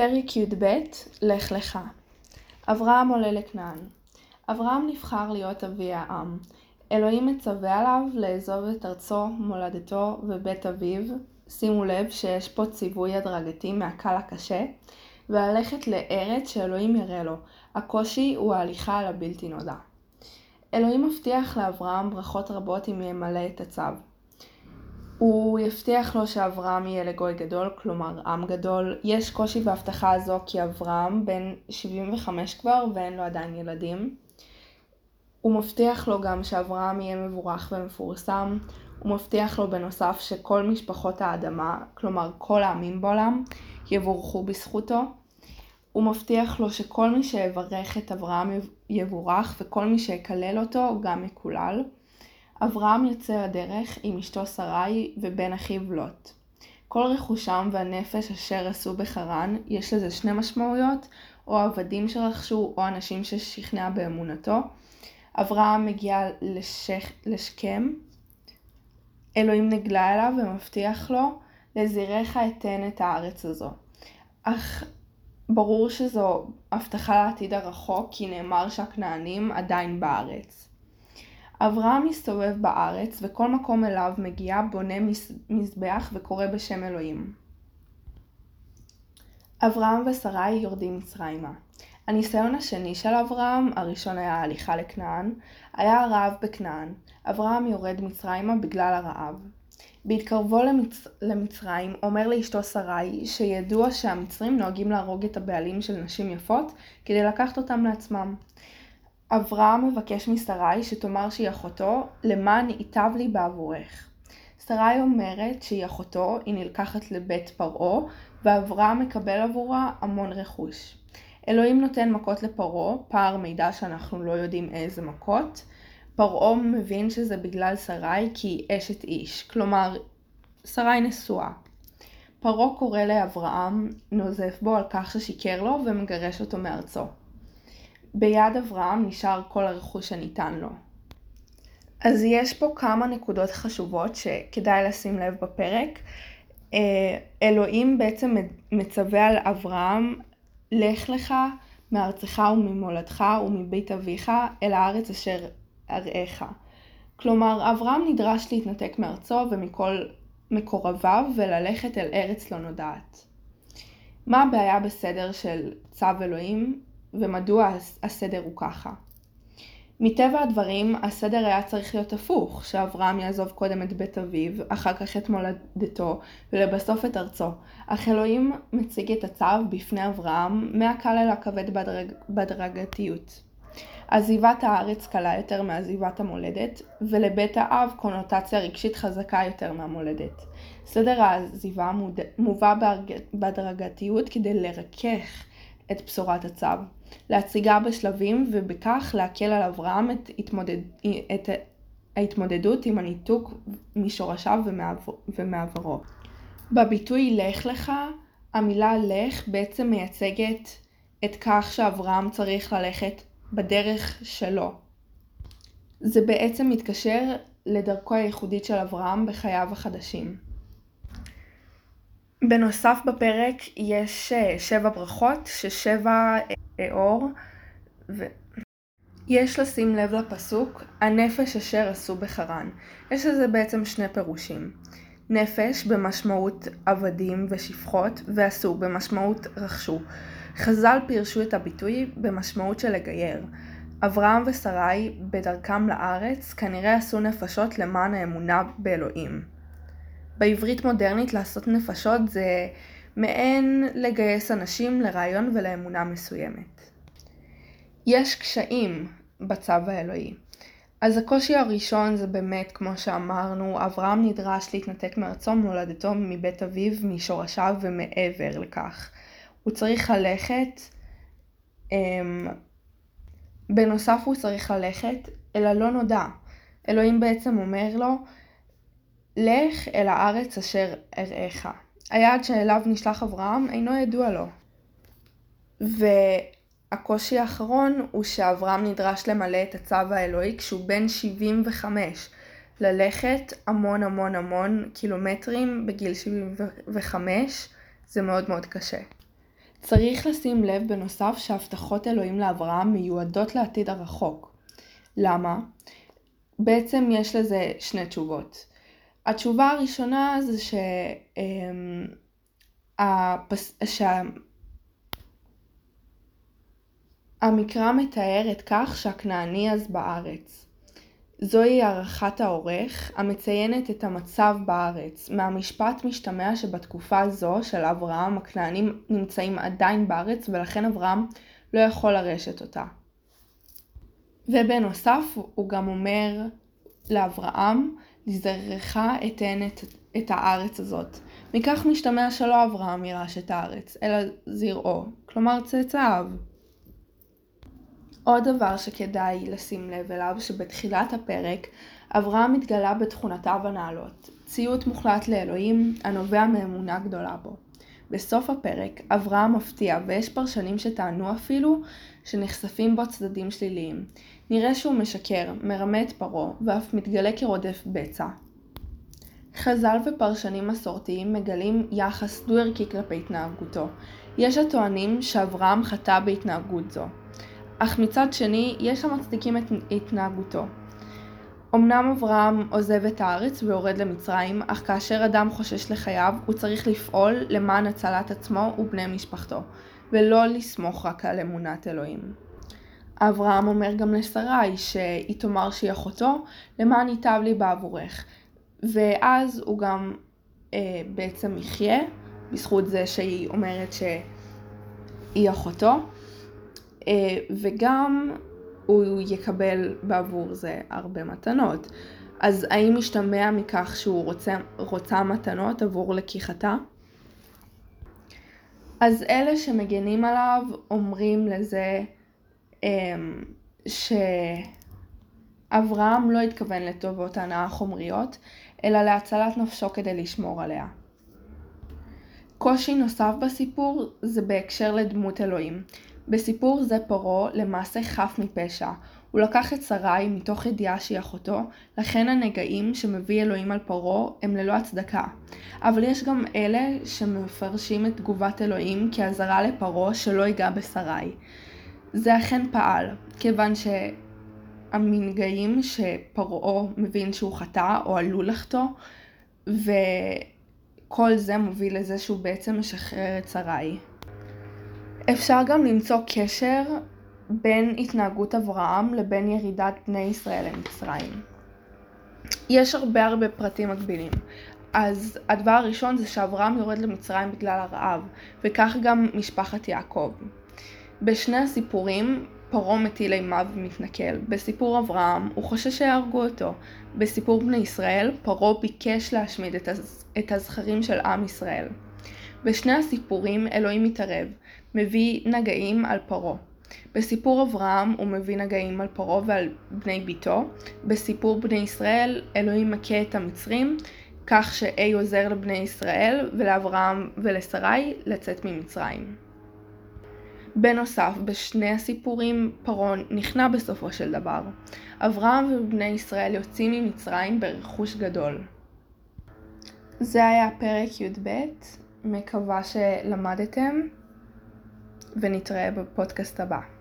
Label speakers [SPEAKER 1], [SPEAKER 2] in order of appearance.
[SPEAKER 1] פרק י"ב לך לך אברהם עולה לכנען אברהם נבחר להיות אבי העם. אלוהים מצווה עליו לעזוב את ארצו, מולדתו ובית אביו, שימו לב שיש פה ציווי הדרגתי מהקל לקשה, וללכת לארץ שאלוהים יראה לו. הקושי הוא ההליכה על הבלתי נודע. אלוהים מבטיח לאברהם ברכות רבות אם ימלא את הצו. הוא יבטיח לו שאברהם יהיה לגוי גדול, כלומר עם גדול. יש קושי בהבטחה הזו כי אברהם בן 75 כבר ואין לו עדיין ילדים. הוא מבטיח לו גם שאברהם יהיה מבורך ומפורסם. הוא מבטיח לו בנוסף שכל משפחות האדמה, כלומר כל העמים בעולם, יבורכו בזכותו. הוא מבטיח לו שכל מי שיברך את אברהם יבורך וכל מי שיקלל אותו גם יקולל. אברהם יוצא לדרך עם אשתו שרי ובן אחיו לוט. כל רכושם והנפש אשר עשו בחרן, יש לזה שני משמעויות, או עבדים שרכשו או אנשים ששכנע באמונתו. אברהם מגיע לשכ... לשכם, אלוהים נגלה אליו ומבטיח לו, לזירך אתן את הארץ הזו. אך ברור שזו הבטחה לעתיד הרחוק, כי נאמר שהכנענים עדיין בארץ. אברהם מסתובב בארץ, וכל מקום אליו מגיע בונה מזבח וקורא בשם אלוהים. אברהם ושרי יורדים מצרימה. הניסיון השני של אברהם, הראשון היה ההליכה לכנען, היה הרעב בכנען. אברהם יורד מצרימה בגלל הרעב. בהתקרבו למצ... למצרים, אומר לאשתו שרי שידוע שהמצרים נוהגים להרוג את הבעלים של נשים יפות כדי לקחת אותם לעצמם. אברהם מבקש משרי שתאמר שהיא אחותו, למען ייטב לי בעבורך. שרי אומרת שהיא אחותו, היא נלקחת לבית פרעה, ואברהם מקבל עבורה המון רכוש. אלוהים נותן מכות לפרעה, פער מידע שאנחנו לא יודעים איזה מכות. פרעה מבין שזה בגלל שרי כי היא אשת איש, כלומר, שרי נשואה. פרעה קורא לאברהם, נוזף בו על כך ששיקר לו ומגרש אותו מארצו. ביד אברהם נשאר כל הרכוש שניתן לו. אז יש פה כמה נקודות חשובות שכדאי לשים לב בפרק. אה, אלוהים בעצם מצווה על אברהם, לך לך מארצך וממולדך ומבית אביך אל הארץ אשר אראך. כלומר, אברהם נדרש להתנתק מארצו ומכל מקורביו וללכת אל ארץ לא נודעת. מה הבעיה בסדר של צו אלוהים? ומדוע הסדר הוא ככה. מטבע הדברים, הסדר היה צריך להיות הפוך, שאברהם יעזוב קודם את בית אביו, אחר כך את מולדתו, ולבסוף את ארצו. אך אלוהים מציג את הצו בפני אברהם מהקל אל הכבד בדרג... בדרגתיות. עזיבת הארץ קלה יותר מעזיבת המולדת, ולבית האב קונוטציה רגשית חזקה יותר מהמולדת. סדר העזיבה מובא בהדרגתיות כדי לרכך את בשורת הצו, להציגה בשלבים ובכך להקל על אברהם את, התמודד, את ההתמודדות עם הניתוק משורשיו ומעברו. בביטוי לך לך, המילה לך בעצם מייצגת את כך שאברהם צריך ללכת בדרך שלו. זה בעצם מתקשר לדרכו הייחודית של אברהם בחייו החדשים. בנוסף בפרק יש אה, שבע ברכות ששבע אה, אור ו... יש לשים לב לפסוק הנפש אשר עשו בחרן. יש לזה בעצם שני פירושים. נפש במשמעות עבדים ושפחות ועשו במשמעות רכשו. חז"ל פירשו את הביטוי במשמעות של לגייר. אברהם ושרי בדרכם לארץ כנראה עשו נפשות למען האמונה באלוהים. בעברית מודרנית לעשות נפשות זה מעין לגייס אנשים לרעיון ולאמונה מסוימת. יש קשיים בצו האלוהי. אז הקושי הראשון זה באמת, כמו שאמרנו, אברהם נדרש להתנתק מארצו, מולדתו, מבית אביו, משורשיו ומעבר לכך. הוא צריך ללכת, אמ, בנוסף הוא צריך ללכת אל הלא נודע. אלוהים בעצם אומר לו, לך אל הארץ אשר אראך. היעד שאליו נשלח אברהם אינו ידוע לו. והקושי האחרון הוא שאברהם נדרש למלא את הצו האלוהי כשהוא בן 75. ללכת המון המון המון קילומטרים בגיל 75 זה מאוד מאוד קשה. צריך לשים לב בנוסף שהבטחות אלוהים לאברהם מיועדות לעתיד הרחוק. למה? בעצם יש לזה שני תשובות. התשובה הראשונה זה ש... שהפס... שה... המקרא מתאר את כך שהכנעני אז בארץ. זוהי הערכת העורך המציינת את המצב בארץ. מהמשפט משתמע שבתקופה זו של אברהם הכנענים נמצאים עדיין בארץ ולכן אברהם לא יכול לרשת אותה. ובנוסף הוא גם אומר לאברהם לזרעך אתן את, את הארץ הזאת. מכך משתמע שלא אברהם ירש את הארץ, אלא זרעו, כלומר צאצאיו. עוד דבר שכדאי לשים לב אליו שבתחילת הפרק אברהם מתגלה בתכונותיו הנעלות, ציות מוחלט לאלוהים הנובע מאמונה גדולה בו. בסוף הפרק אברהם מפתיע ויש פרשנים שטענו אפילו שנחשפים בו צדדים שליליים. נראה שהוא משקר, מרמה את פרעה ואף מתגלה כרודף בצע. חז"ל ופרשנים מסורתיים מגלים יחס דו-ערכי כלפי התנהגותו. יש הטוענים שאברהם חטא בהתנהגות זו. אך מצד שני, יש המצדיקים את התנהגותו. אמנם אברהם עוזב את הארץ ויורד למצרים, אך כאשר אדם חושש לחייו, הוא צריך לפעול למען הצלת עצמו ובני משפחתו, ולא לסמוך רק על אמונת אלוהים. אברהם אומר גם לשרי שהיא תאמר שהיא אחותו, למען ייטב לי בעבורך. ואז הוא גם אה, בעצם יחיה, בזכות זה שהיא אומרת שהיא אחותו. אה, וגם הוא יקבל בעבור זה הרבה מתנות. אז האם משתמע מכך שהוא רוצה, רוצה מתנות עבור לקיחתה? אז אלה שמגנים עליו אומרים לזה אמ, שאברהם לא התכוון לטובות הנאה חומריות, אלא להצלת נפשו כדי לשמור עליה. קושי נוסף בסיפור זה בהקשר לדמות אלוהים. בסיפור זה פרעה למעשה חף מפשע. הוא לקח את שרי מתוך ידיעה שהיא אחותו, לכן הנגעים שמביא אלוהים על פרעה הם ללא הצדקה. אבל יש גם אלה שמפרשים את תגובת אלוהים כאזהרה לפרעה שלא ייגע בשרי. זה אכן פעל, כיוון שהמנגעים שפרעה מבין שהוא חטא או עלול לחטוא, וכל זה מוביל לזה שהוא בעצם משחרר את שרי. אפשר גם למצוא קשר בין התנהגות אברהם לבין ירידת בני ישראל למצרים. יש הרבה הרבה פרטים מקבילים. אז הדבר הראשון זה שאברהם יורד למצרים בגלל הרעב, וכך גם משפחת יעקב. בשני הסיפורים פרעה מטיל אימה ומתנכל. בסיפור אברהם הוא חושש שיהרגו אותו. בסיפור בני ישראל פרעה ביקש להשמיד את, הז... את הזכרים של עם ישראל. בשני הסיפורים אלוהים מתערב, מביא נגעים על פרעה. בסיפור אברהם הוא מביא נגעים על פרעה ועל בני ביתו. בסיפור בני ישראל אלוהים מכה את המצרים, כך שאי עוזר לבני ישראל ולאברהם ולשרי לצאת ממצרים. בנוסף, בשני הסיפורים פרעה נכנע בסופו של דבר. אברהם ובני ישראל יוצאים ממצרים ברכוש גדול. זה היה פרק י"ב, מקווה שלמדתם. ונתראה בפודקאסט הבא.